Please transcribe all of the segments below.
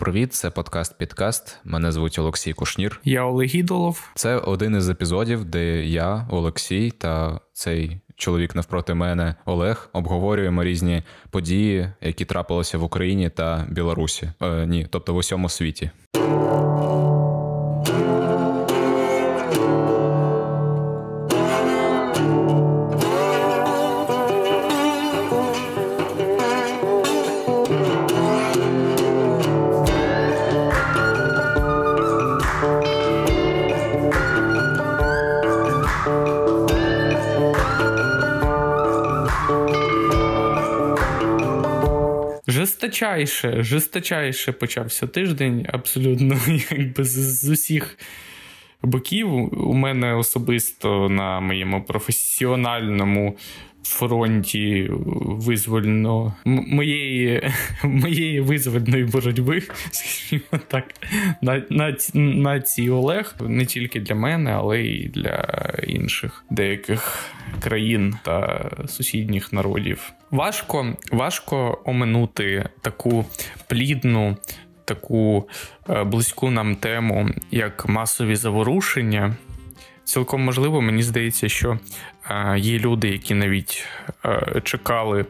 Привіт, це подкаст Підкаст. Мене звуть Олексій Кушнір. Я Олег Ідолов. Це один із епізодів, де я, Олексій та цей чоловік навпроти мене Олег обговорюємо різні події, які трапилися в Україні та Білорусі. Е, Ні, тобто в усьому світі. Жесточайше, жесточайше почався тиждень, абсолютно якби з усіх боків. У мене особисто на моєму професіональному фронті визвольно моєї моєї визвольної боротьби, скажімо так, на, на, на цій Олег не тільки для мене, але й для інших деяких країн та сусідніх народів. Важко, важко оминути таку плідну. Таку е, близьку нам тему, як масові заворушення, цілком можливо, мені здається, що е, є люди, які навіть е, чекали.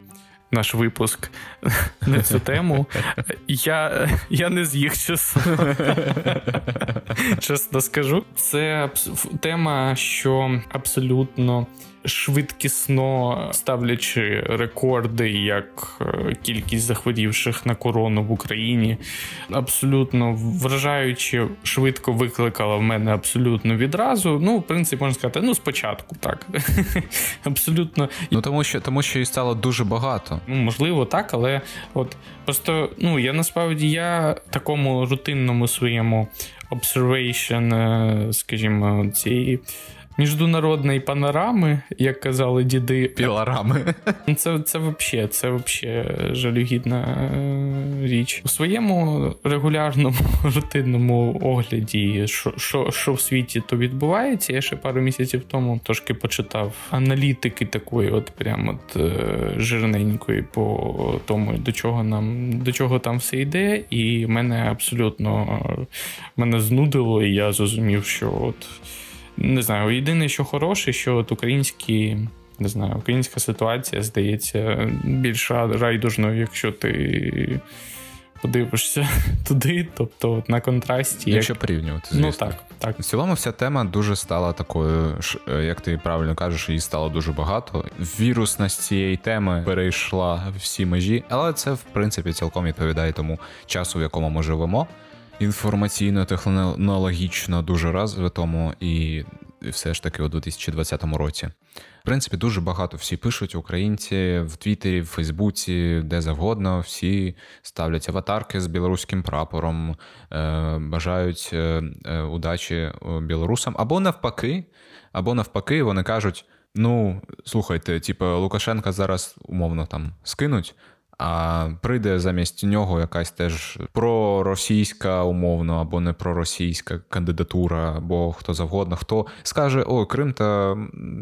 Наш випуск на цю тему. Я я не з їх часу. Чесно скажу. Це тема, що абсолютно швидкісно ставлячи рекорди, як е, кількість захворівших на корону в Україні, абсолютно вражаючи, швидко викликала в мене абсолютно відразу. Ну, в принципі, можна сказати, ну спочатку так. Абсолютно. Ну тому що тому що її стало дуже багато. Ну, можливо, так, але от просто ну я насправді я такому рутинному своєму observation, е, скажімо, цієї міжнародної панорами, як казали діди. Пілорами. Ну, це це взагалі це вообще жалюгідна е, річ. У своєму регулярному рутинному огляді, що що, що в світі то відбувається, я ще пару місяців тому трошки почитав аналітики такої, от прям от е, жирненької по тому, до чого нам до чого там все йде, і мене абсолютно мене знудило, і я зрозумів, що от не знаю, єдине, що хороше, що от українські. Не знаю, українська ситуація здається більш райдужною, якщо ти подивишся туди, тобто от на контрасті. Якщо як... порівнювати. Ну, звісно. Ну так, так. В цілому вся тема дуже стала такою, як ти правильно кажеш, її стало дуже багато. Вірусність цієї теми перейшла всі межі, але це, в принципі, цілком відповідає тому часу, в якому ми живемо інформаційно-технологічно дуже розвитому і все ж таки у 2020 році. В принципі, дуже багато всі пишуть українці в Твіттері, в Фейсбуці, де завгодно. Всі ставлять аватарки з білоруським прапором, е, бажають е, е, удачі білорусам або навпаки, або навпаки, вони кажуть. Ну, слухайте, типу, Лукашенка зараз умовно там скинуть, а прийде замість нього якась теж проросійська, умовно, або не проросійська кандидатура, або хто завгодно, хто скаже: О, Крим та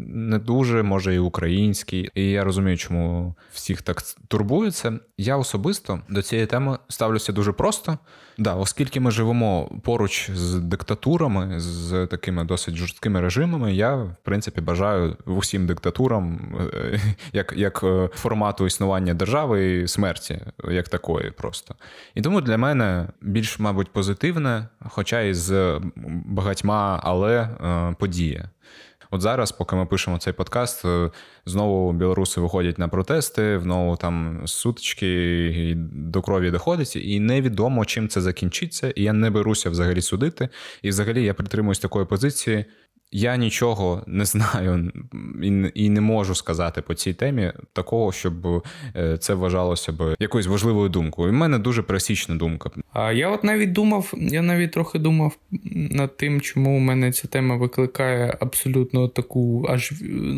не дуже, може, і український. І я розумію, чому всіх так турбується. Я особисто до цієї теми ставлюся дуже просто. Да, Оскільки ми живемо поруч з диктатурами, з такими досить жорсткими режимами, я в принципі бажаю усім диктатурам е, як як е, формату існування держави смерті, як такої просто. І тому для мене більш, мабуть, позитивне, хоча і з багатьма, але е, подія. От зараз, поки ми пишемо цей подкаст, е, знову білоруси виходять на протести, знову там сутички і до крові доходить, і невідомо, чим це закінчиться. І я не беруся взагалі судити. І взагалі я притримуюсь такої позиції. Я нічого не знаю і не можу сказати по цій темі такого, щоб е, це вважалося б якоюсь важливою думкою. У мене дуже пересічна думка. А я от навіть думав, я навіть трохи думав над тим, чому у мене ця тема викликає абсолютно таку аж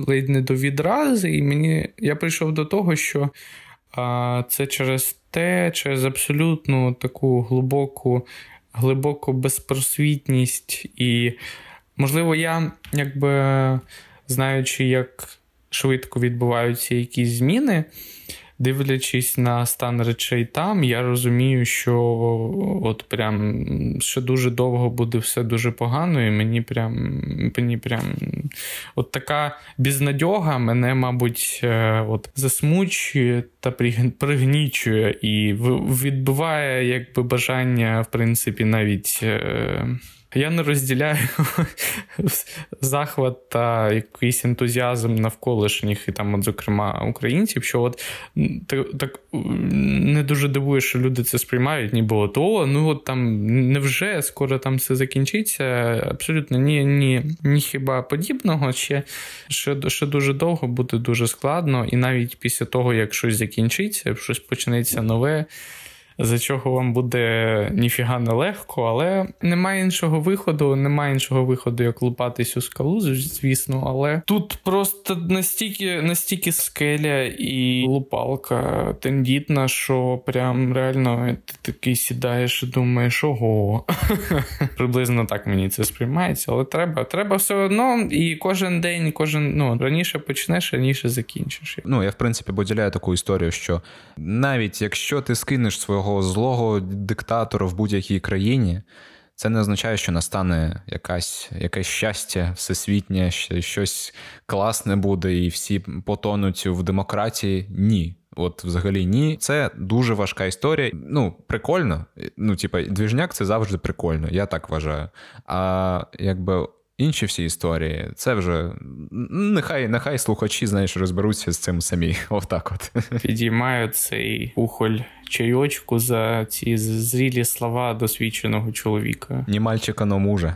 ледь не до відрази, і мені я прийшов до того, що а, це через те, через абсолютну таку глибоку, глибоку безпросвітність і. Можливо, я, якби знаючи, як швидко відбуваються якісь зміни, дивлячись на стан речей там, я розумію, що от прям ще дуже довго буде все дуже погано, і мені прям мені прям от така бізнадьога мене, мабуть, е, от засмучує та пригнічує і відбиває якби бажання, в принципі, навіть. Я не розділяю захват та якийсь ентузіазм навколишніх, і там, от, зокрема, українців, що от так не дуже дивує, що люди це сприймають, ніби от о, ну от там невже скоро там все закінчиться. Абсолютно ні, ні, ні хіба подібного. Ще, ще, ще дуже довго буде дуже складно, і навіть після того, як щось закінчиться, щось почнеться нове за чого вам буде ніфіга нелегко, але немає іншого виходу, немає іншого виходу, як лупатись у скалу, звісно. Але тут просто настільки настільки скеля і лупалка тендітна, що прям реально ти такий сідаєш і думаєш, ого. Приблизно так мені це сприймається, але треба треба все одно, і кожен день, кожен ну раніше почнеш, раніше закінчиш. Ну я в принципі поділяю таку історію, що навіть якщо ти скинеш свого такого злого диктатора в будь-якій країні, це не означає, що настане якась, якесь щастя всесвітнє, щось класне буде, і всі потонуть в демократії. Ні. От, взагалі, ні. Це дуже важка історія. Ну, прикольно. Ну, типа, двіжняк це завжди прикольно, я так вважаю. А якби інші всі історії, це вже нехай нехай слухачі, знаєш, розберуться з цим самі. Отак от. Підіймаю цей ухоль чайочку за ці зрілі слова досвідченого чоловіка. Ні мальчика, но мужа.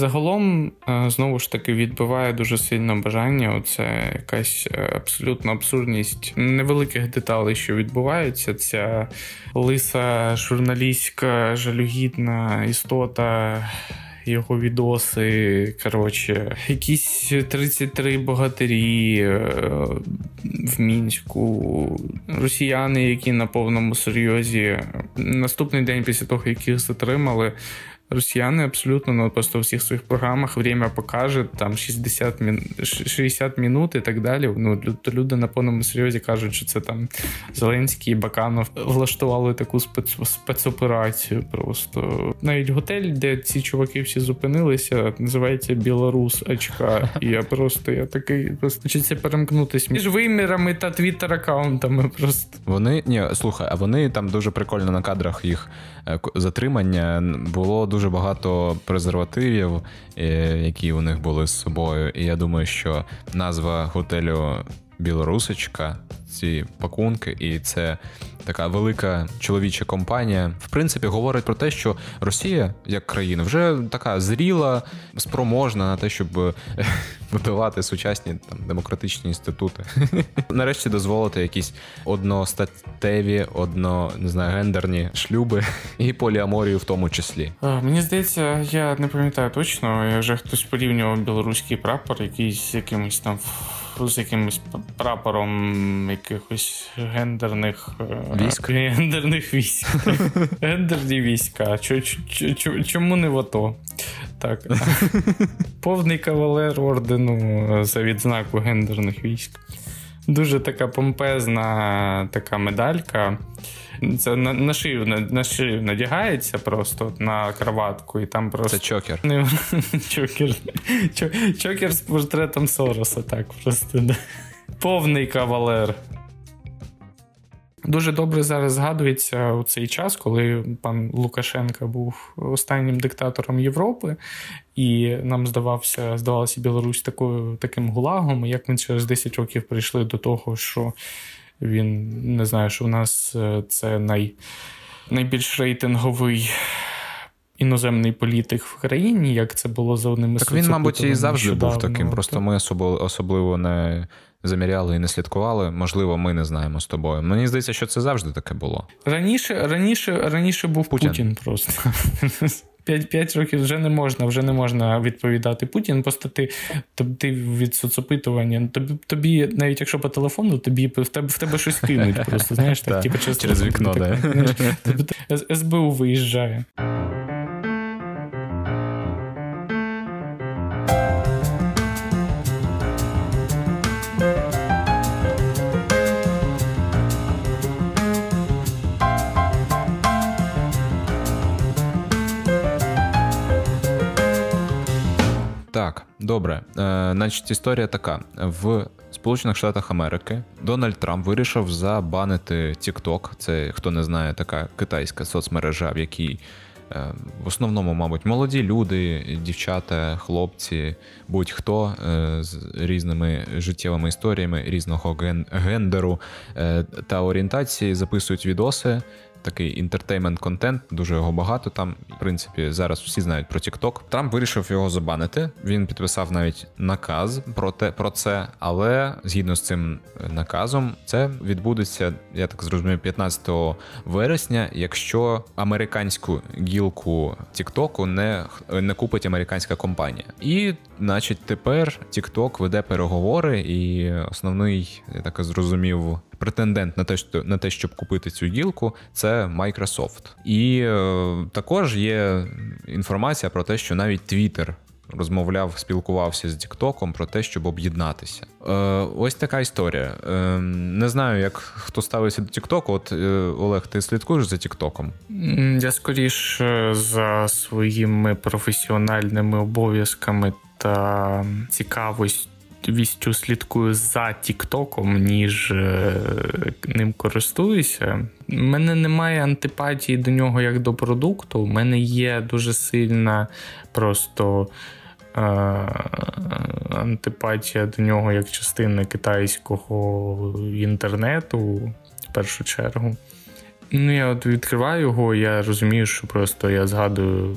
Загалом, е, знову ж таки, відбиває дуже сильно бажання. Оце якась е, абсолютна абсурдність невеликих деталей, що відбуваються. Ця лиса журналістська жалюгідна істота. Його відоси, коротше, якісь 33 богатирі е, в мінську, росіяни, які на повному серйозі наступний день після того, як їх затримали, Росіяни абсолютно ну, просто у всіх своїх програмах время покаже, там 60 мін... 60 минут і так далі. Ну, то люди на повному серйозі кажуть, що це там Зеленський і Баканов влаштували таку спец... спецоперацію. Просто навіть готель, де ці чуваки всі зупинилися, називається Білорус Очка. І я просто я такий просто хочеться перемкнутися між вимірами та твіттер-аккаунтами. Просто вони ні, слухай, а вони там дуже прикольно на кадрах їх затримання було дуже багато презервативів, е, які у них були з собою. І я думаю, що назва готелю Білорусочка, ці пакунки, і це така велика чоловіча компанія, в принципі, говорить про те, що Росія як країна вже така зріла, спроможна на те, щоб е, будувати сучасні там демократичні інститути. Нарешті дозволити якісь одностатеві, одно не знаю, гендерні шлюби і поліаморію в тому числі. Мені здається, я не пам'ятаю точно. Я вже хтось порівнював білоруський прапор, якийсь з якимось там з якимось прапором якихось гендерних е, військ. Гендерних військ. Гендерні війська. Чому не в АТО? Так. Повний кавалер ордену за відзнаку гендерних військ. Дуже така помпезна така медалька. Це на на шию на шию надягається просто на кроватку, і там просто. Це чокер. Чокер Чокер з портретом Сороса, так просто. Да. Повний кавалер. Дуже добре зараз згадується у цей час, коли пан Лукашенко був останнім диктатором Європи, і нам здавався, здавалося Білорусь такою таким гулагом. Як ми через 10 років прийшли до того, що він не знаю, що в нас е, це най, найбільш рейтинговий. Іноземний політик в країні, як це було за одним із Так він, мабуть, і завжди був таким. Просто ми особливо не заміряли і не слідкували. Можливо, ми не знаємо з тобою. Мені здається, що це завжди таке було. Раніше раніше, раніше був Путін, Путін просто. 5 років вже не можна, вже не можна відповідати Путін. Просто ти ти від соцопитування. Тобі тобі, навіть якщо по телефону, тобі в тебе в тебе щось кинуть. Просто знаєш, так, типу, через вікно. СБУ виїжджає. Добре, е, значить, історія така: в Сполучених Штатах Америки Дональд Трамп вирішив забанити TikTok. Це хто не знає, така китайська соцмережа, в якій е, в основному, мабуть, молоді люди, дівчата, хлопці, будь-хто е, з різними життєвими історіями різного гендеру та орієнтації записують відоси такий інтертеймент-контент, дуже його багато. Там, в принципі, зараз всі знають про TikTok. Трамп вирішив його забанити. Він підписав навіть наказ про те про це, але згідно з цим наказом, це відбудеться, я так зрозумів, 15 вересня, якщо американську гілку TikTok не, не купить американська компанія. І, значить, тепер TikTok веде переговори, і основний, я так зрозумів, претендент на те, що на те, щоб купити цю гілку, це Microsoft. І е, також є інформація про те, що навіть Twitter розмовляв, спілкувався з Тіктоком про те, щоб об'єднатися. Е, Ось така історія. Е, Не знаю, як хто ставиться до Тіктоку. От е, Олег, ти слідкуєш за Тіктоком? Я скоріш за своїми професіональними обов'язками та цікавостю вістю слідкую за Тіктоком, ніж е, ним користуюся. У мене немає антипатії до нього як до продукту. У мене є дуже сильна просто. Е, антипатія до нього як частина китайського інтернету в першу чергу. Ну, я от відкриваю його, я розумію, що просто я згадую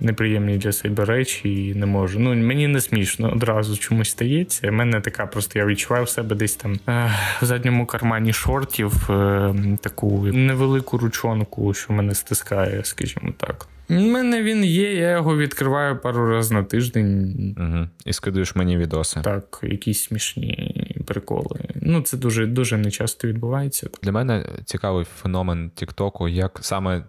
неприємні для себе речі і не можу. Ну, мені не смішно одразу чомусь стається. У мене така просто я відчуваю в себе десь там е, в задньому кармані шортів е, таку невелику ручонку, що мене стискає, скажімо так. У мене він є, я його відкриваю пару разів на тиждень. Угу. І скидуєш мені відоси. Так, якісь смішні приколи. Ну, це дуже дуже нечасто відбувається. Для мене цікавий феномен Тіктоку, як саме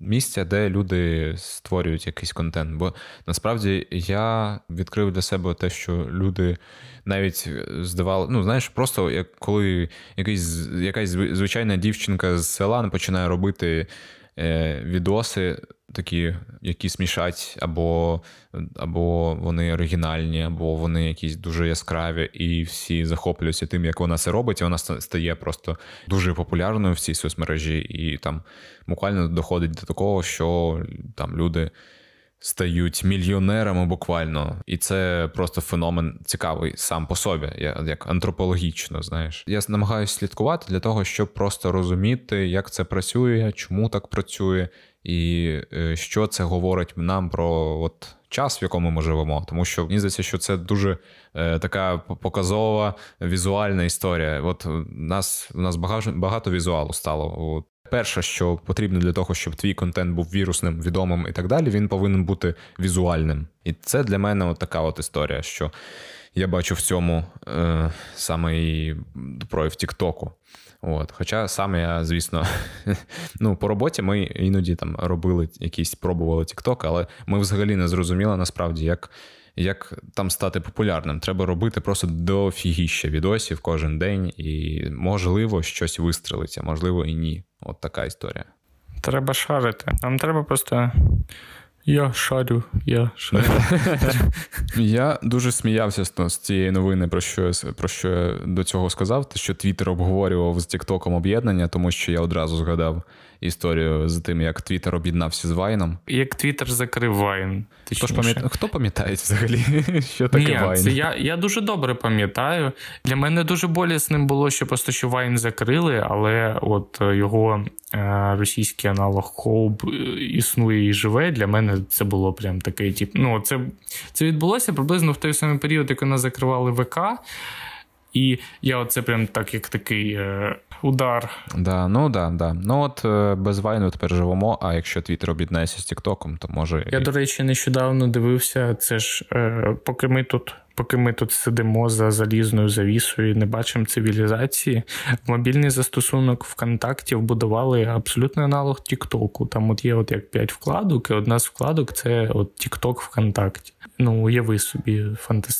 місця, де люди створюють якийсь контент. Бо насправді я відкрив для себе те, що люди навіть здавали, ну знаєш, просто як коли якийсь якась звичайна дівчинка з села починає робити е, відоси такі, які смішать, або або вони оригінальні, або вони якісь дуже яскраві, і всі захоплюються тим, як вона це робить. і Вона стає просто дуже популярною в цій соцмережі, і там буквально доходить до такого, що там люди. Стають мільйонерами буквально, і це просто феномен цікавий сам по собі, як антропологічно. Знаєш, я намагаюся слідкувати для того, щоб просто розуміти, як це працює, чому так працює, і е, що це говорить нам про от час, в якому ми живемо. Тому що мені здається, що це дуже е, така показова візуальна історія. От у нас у нас багато багато візуалу стало. От. Перше, що потрібно для того, щоб твій контент був вірусним, відомим і так далі, він повинен бути візуальним. І це для мене от така от історія, що я бачу в цьому е, саме і прояв Тіктоку. От. Хоча сам я, звісно, ну, по роботі ми іноді там робили якісь, пробували TikTok, але ми взагалі не зрозуміли насправді, як як там стати популярним. Треба робити просто дофігіща відосів кожен день, і можливо щось вистрелиться, можливо, і ні. От така історія. Треба шарити. Нам треба просто я шарю, я шарю. Я дуже сміявся з цієї новини, про що про що я до цього сказав. що Твіттер обговорював з Тіктоком об'єднання, тому що я одразу згадав історію з тим, як Твіттер об'єднався з Вайном. Як Твіттер закрив Вайн. Пам'ятає, хто пам'ятає взагалі, що таке Ні, Вайн? Це я я дуже добре пам'ятаю. Для мене дуже болісним було, що просто що Вайн закрили, але от його е, російський аналог Coub е, існує і живе. Для мене це було прям таке. Тип, ну, це, це відбулося приблизно в той самий період, як вона закривали ВК. І я оце прям так, як такий е, удар. Да, Ну да, да. Ну от е, без вайну тепер живемо. А якщо Твіттер об'єднається з Тіктоком, то може. Я, до речі, нещодавно дивився. Це ж е, поки ми тут. Поки ми тут сидимо за залізною завісою і не бачимо цивілізації, мобільний застосунок ВКонтакті вбудували абсолютний аналог Тіктоку. Там от є от як п'ять вкладок, і одна з вкладок це от Тікток ВКонтакті. Ну, уяви собі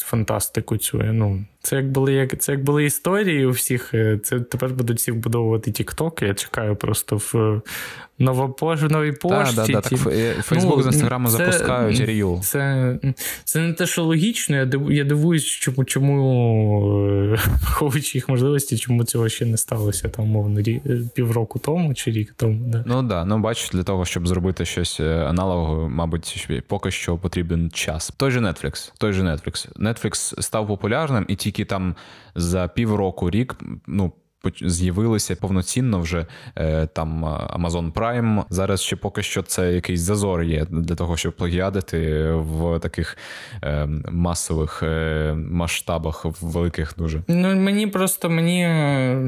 фантастику цю. Ну, це як були як це як були історії у всіх. Е, це тепер будуть всі вбудовувати TikTok. Я чекаю просто в новопош, новій пошті. Да, да, так, Фейсбук ну, з інстаграму запускають Ріл. Це це не те, що логічно. Я див, я дивуюсь, чому чому ховуючи їх можливості, чому цього ще не сталося там, мовно, півроку тому чи рік тому. Да. Ну да, ну бачиш, для того, щоб зробити щось е, аналогове, мабуть, поки що потрібен час. Той же Netflix, той же Netflix. Netflix став популярним і тільки там за півроку рік, ну. З'явилися повноцінно вже е, там Amazon Prime. Зараз ще поки що це якийсь зазор є для того, щоб плагіадити в таких е, масових е, масштабах, великих дуже. Ну мені просто мені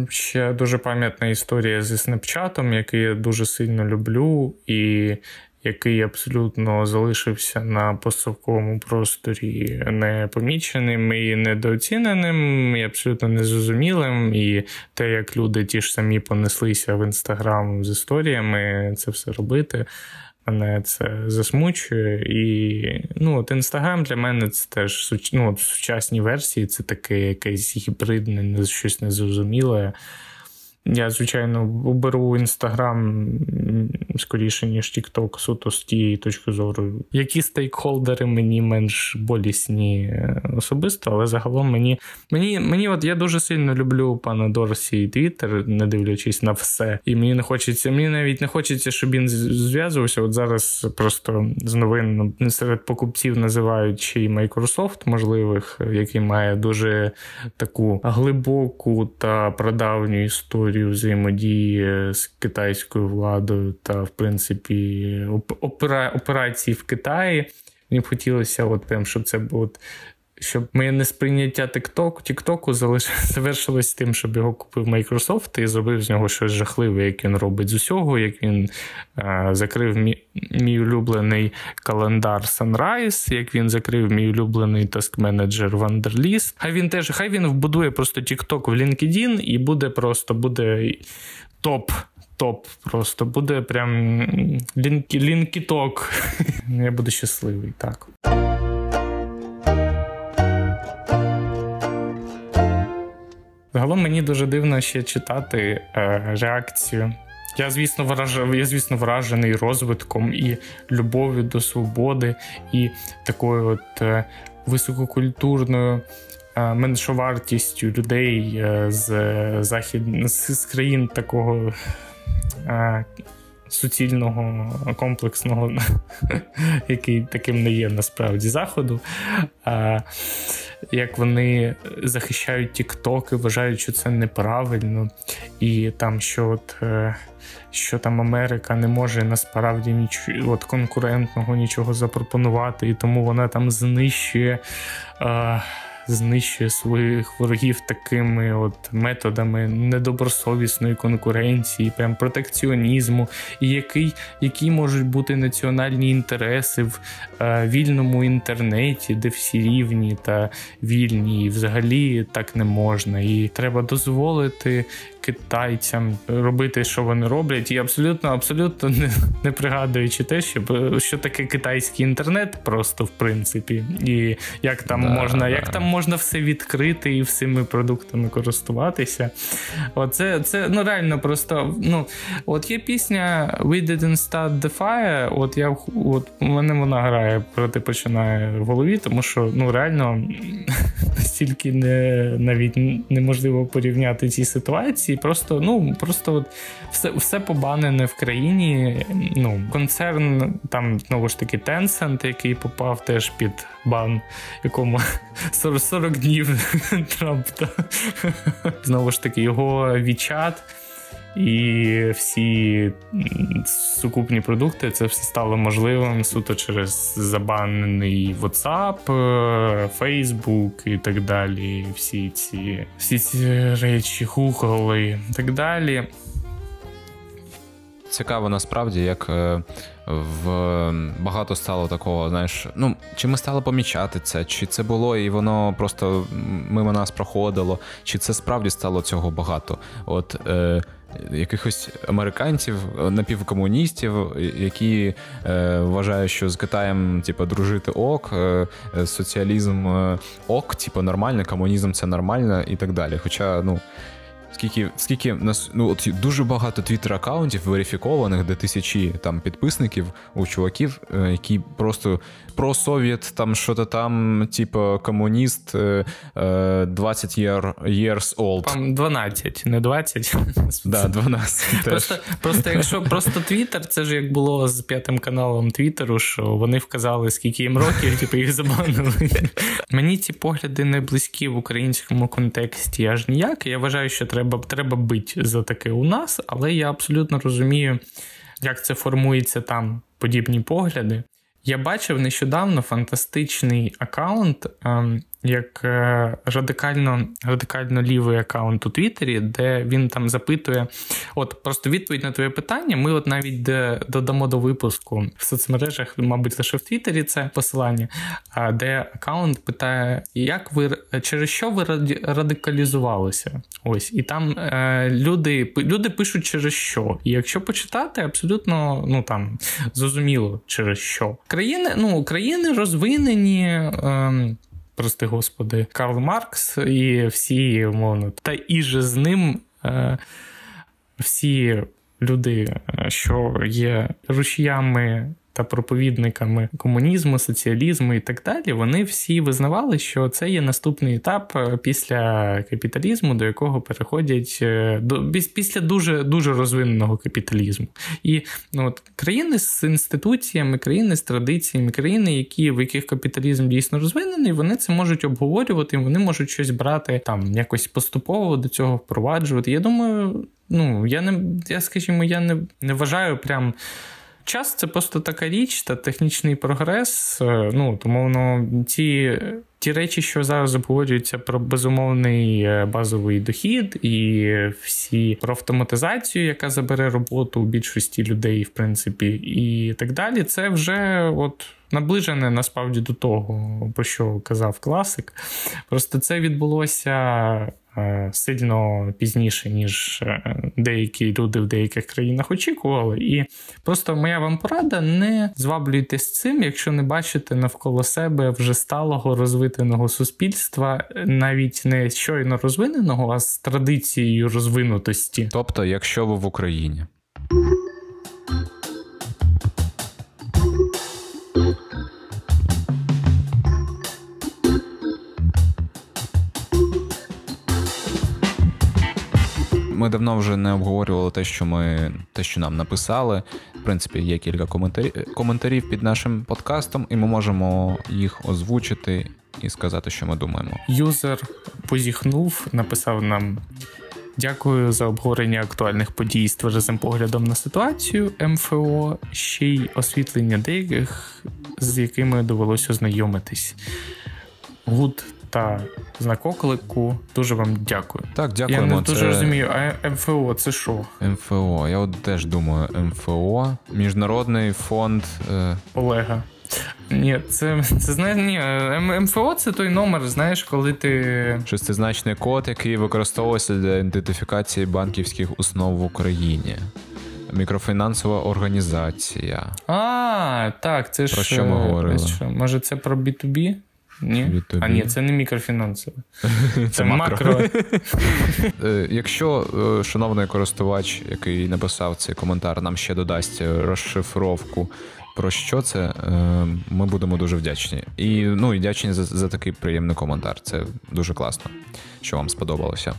ще дуже пам'ятна історія зі Снепчатом, який я дуже сильно люблю, і який абсолютно залишився на постсовковому просторі непоміченим і недооціненим, і абсолютно незрозумілим. І те, як люди ті ж самі понеслися в інстаграм з історіями, це все робити. Мене це засмучує. І ну, от інстаграм для мене це теж ну, от сучасні версії, це таке якесь гібридне, щось незрозуміле. Я, звичайно, оберу Інстаграм скоріше, ніж TikTok, суто з тієї точки зору. Які стейкхолдери мені менш болісні е, особисто, але загалом мені мені, мені от я дуже сильно люблю пана Дорсі і Твіттер, не дивлячись на все. І мені не хочеться, мені навіть не хочеться, щоб він зв'язувався. От зараз просто з новин ну, серед покупців називають ще Microsoft можливих, який має дуже таку глибоку та прадавню історію історію взаємодії з китайською владою та, в принципі, опера... операції в Китаї. Мені б хотілося, от прям, щоб це було щоб моє несприйняття Тіктоку Тіктоку завершилось тим, щоб його купив Microsoft і зробив з нього щось жахливе, як він робить з усього, як він а, закрив мій, мій улюблений календар Sunrise, як він закрив мій улюблений таск-менеджер Wanderlist. Хай він теж хай він вбудує просто TikTok в LinkedIn і буде просто буде топ. Топ просто буде прям лінкіток. Я буду щасливий так. Загалом мені дуже дивно ще читати е, реакцію. Я, звісно, враж... я, звісно, вражений розвитком і любов'ю до свободи, і такою от е, висококультурною е, меншовартістю людей е, з захід з країн такого. Суцільного комплексного, який таким не є насправді заходу. А, Як вони захищають тіктоки, вважають, що це неправильно, і там що от. Е, що там Америка не може насправді нічого от конкурентного нічого запропонувати, і тому вона там знищує. Е, знищує своїх ворогів такими от методами недобросовісної конкуренції, прям протекціонізму, і який, які можуть бути національні інтереси в е, вільному інтернеті, де всі рівні та вільні, і взагалі так не можна. І треба дозволити китайцям робити, що вони роблять, і абсолютно абсолютно не, не пригадуючи те, що що таке китайський інтернет, просто в принципі, і як там да, можна, да. як там можна все відкрити і всіми продуктами користуватися. Оце це ну реально просто. Ну от є пісня We Didn't Start the Fire, От я от у мене вона грає, проти починає в голові, тому що ну реально настільки не навіть неможливо порівняти ці ситуації просто ну просто от все все побанене в країні. Ну, Концерн, там знову ж таки Tencent, який попав теж під бан, якому 40 40 днів Трамп. Знову ж таки, його WeChat і всі сукупні продукти це все стало можливим суто через забанений WhatsApp, е, Facebook і так далі. Всі ці всі ці речі, Google і так далі. Цікаво насправді, як е, в багато стало такого, знаєш, ну чи ми стали помічати це, чи це було, і воно просто мимо нас проходило, чи це справді стало цього багато? От е, якихось американців, напівкомуністів, які е, вважають, що з Китаєм типу, дружити ок, е, соціалізм е, ок, типу, нормально, комунізм це нормально і так далі. Хоча, ну. Скільки скільки нас ну от дуже багато твіттер-аккаунтів верифікованих, де тисячі там підписників у чуваків, е, які просто про совєт, там що-то там, типу комуніст 20 е, year, years old. Там 12, не 20. Да, 12 Просто, просто якщо просто Твіттер, це ж як було з п'ятим каналом Твіттеру, що вони вказали, скільки їм років, типу їх забанили. Мені ці погляди не близькі в українському контексті аж ніяк. Я вважаю, що треба треба треба бити за таке у нас, але я абсолютно розумію, як це формується там подібні погляди. Я бачив нещодавно фантастичний аккаунт ем, як е, радикально радикально лівий аккаунт у Твіттері, де він там запитує: от просто відповідь на твоє питання. Ми от навіть додамо до випуску в соцмережах, мабуть, лише в Твіттері це посилання, де аккаунт питає, як ви через що ви радикалізувалися? Ось і там е, люди люди пишуть через що. І якщо почитати, абсолютно ну там зрозуміло через що країни, ну країни розвинені. Е, прости господи, Карл Маркс і всі, умовно, та і же з ним е, всі люди, е, що є рушіями та проповідниками комунізму, соціалізму і так далі, вони всі визнавали, що це є наступний етап е, після капіталізму, до якого переходять е, до після дуже дуже розвиненого капіталізму. І ну, от країни з інституціями, країни з традиціями, країни, які в яких капіталізм дійсно розвинений, вони це можуть обговорювати, вони можуть щось брати там, якось поступово до цього впроваджувати. Я думаю, ну я не я, скажімо, я не, не вважаю прям. Час це просто така річ та технічний прогрес. Е, ну тому ну, ті ті речі, що зараз обговорюються про безумовний е, базовий дохід, і всі про автоматизацію, яка забере роботу у більшості людей, в принципі, і так далі, це вже от. Наближене насправді до того, про що казав класик. Просто це відбулося сильно пізніше, ніж е, деякі люди в деяких країнах очікували. І просто моя вам порада: не зваблюйтесь цим, якщо не бачите навколо себе вже сталого розвитеного суспільства, навіть не щойно розвиненого, а з традицією розвинутості. Тобто, якщо ви в Україні. Ми давно вже не обговорювали те, що ми те, що нам написали. В принципі, є кілька коментарів коментарів під нашим подкастом, і ми можемо їх озвучити і сказати, що ми думаємо. Юзер позіхнув, написав нам. Дякую за обговорення актуальних подій з тверезим поглядом на ситуацію МФО, ще й освітлення деяких, з якими довелося ознайомитись. Гуд та знак оклику. Дуже вам дякую. Так, дякуємо. Я не дуже це... розумію, а МФО це що? МФО. Я от теж думаю, МФО, Міжнародний фонд е... Олега. Ні, це це знаєш, ні, МФО це той номер, знаєш, коли ти. Шестизначний код, який використовується для ідентифікації банківських основ в Україні. Мікрофінансова організація. А, так, це про ж. Про що ми говорили? Може, це про B2B? Ні? А ні, це не мікрофінансове. Це, це макро. Е, якщо е, шановний користувач, який написав цей коментар, нам ще додасть розшифровку. Про що це е, ми будемо дуже вдячні. І ну і вдячні за за такий приємний коментар. Це дуже класно, що вам сподобалося.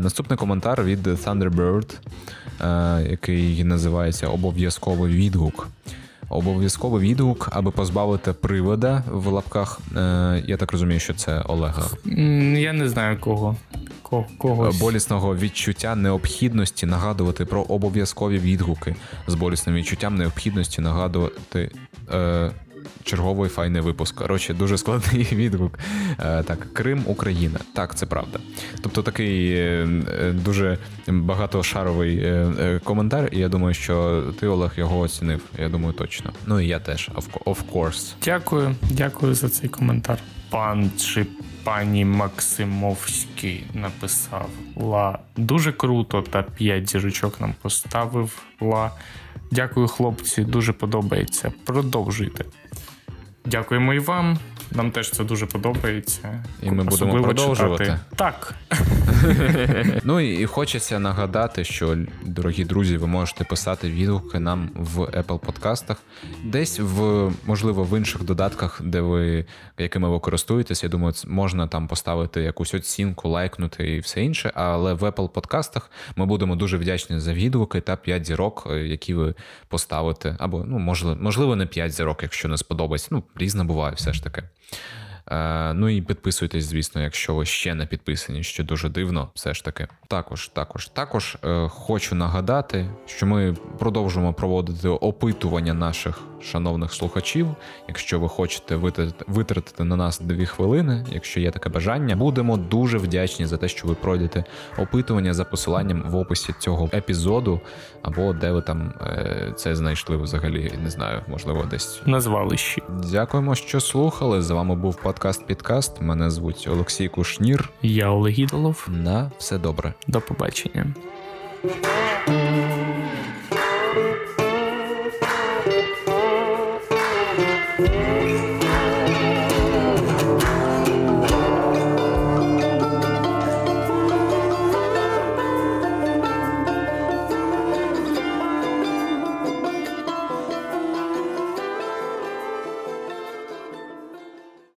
Наступний коментар від Thunderbird, який називається Обов'язковий відгук обов'язково відгук, аби позбавити привода в лапках. Е, я так розумію, що це Олега. Я не знаю кого. Ко- когось. болісного відчуття необхідності нагадувати про обов'язкові відгуки з болісним відчуттям необхідності нагадувати. Е, Черговий файний випуск. Коротше, дуже складний відгук. Е, так, Крим, Україна. Так, це правда. Тобто такий е, е, дуже багатошаровий коментар, і я думаю, що ти, Олег, його оцінив. Я думаю, точно. Ну і я теж, of, of course. Дякую, дякую за цей коментар. Пан чи пані Максимовський написав Ла. Дуже круто, та п'ять зірочок нам поставив Ла. Дякую, хлопці, дуже подобається. Продовжуйте. Дякуємо і вам. Нам теж це дуже подобається. І ми будемо продовжувати. читати. Так. Ну і хочеться нагадати, що, дорогі друзі, ви можете писати відгуки нам в Apple подкастах, десь в можливо в інших додатках, де ви якими ви користуєтесь. Я думаю, можна там поставити якусь оцінку, лайкнути і все інше. Але в Apple подкастах ми будемо дуже вдячні за відгуки та 5 зірок, е, які ви поставите. Або ну можливо, можливо, не 5 зірок, якщо не сподобається. Ну, різне буває, все ж таки. Е, ну і підписуйтесь, звісно, якщо ви ще не підписані, що дуже дивно, все ж таки. Також, також, також е, хочу нагадати, що ми продовжуємо проводити опитування наших шановних слухачів. Якщо ви хочете витратити, на нас дві хвилини, якщо є таке бажання, будемо дуже вдячні за те, що ви пройдете опитування за посиланням в описі цього епізоду, або де ви там е, це знайшли взагалі, не знаю, можливо, десь На звалищі. Дякуємо, що слухали. З вами був подкаст Підкаст. Мене звуть Олексій Кушнір. Я Олег Ідолов. На все добре. До побачення.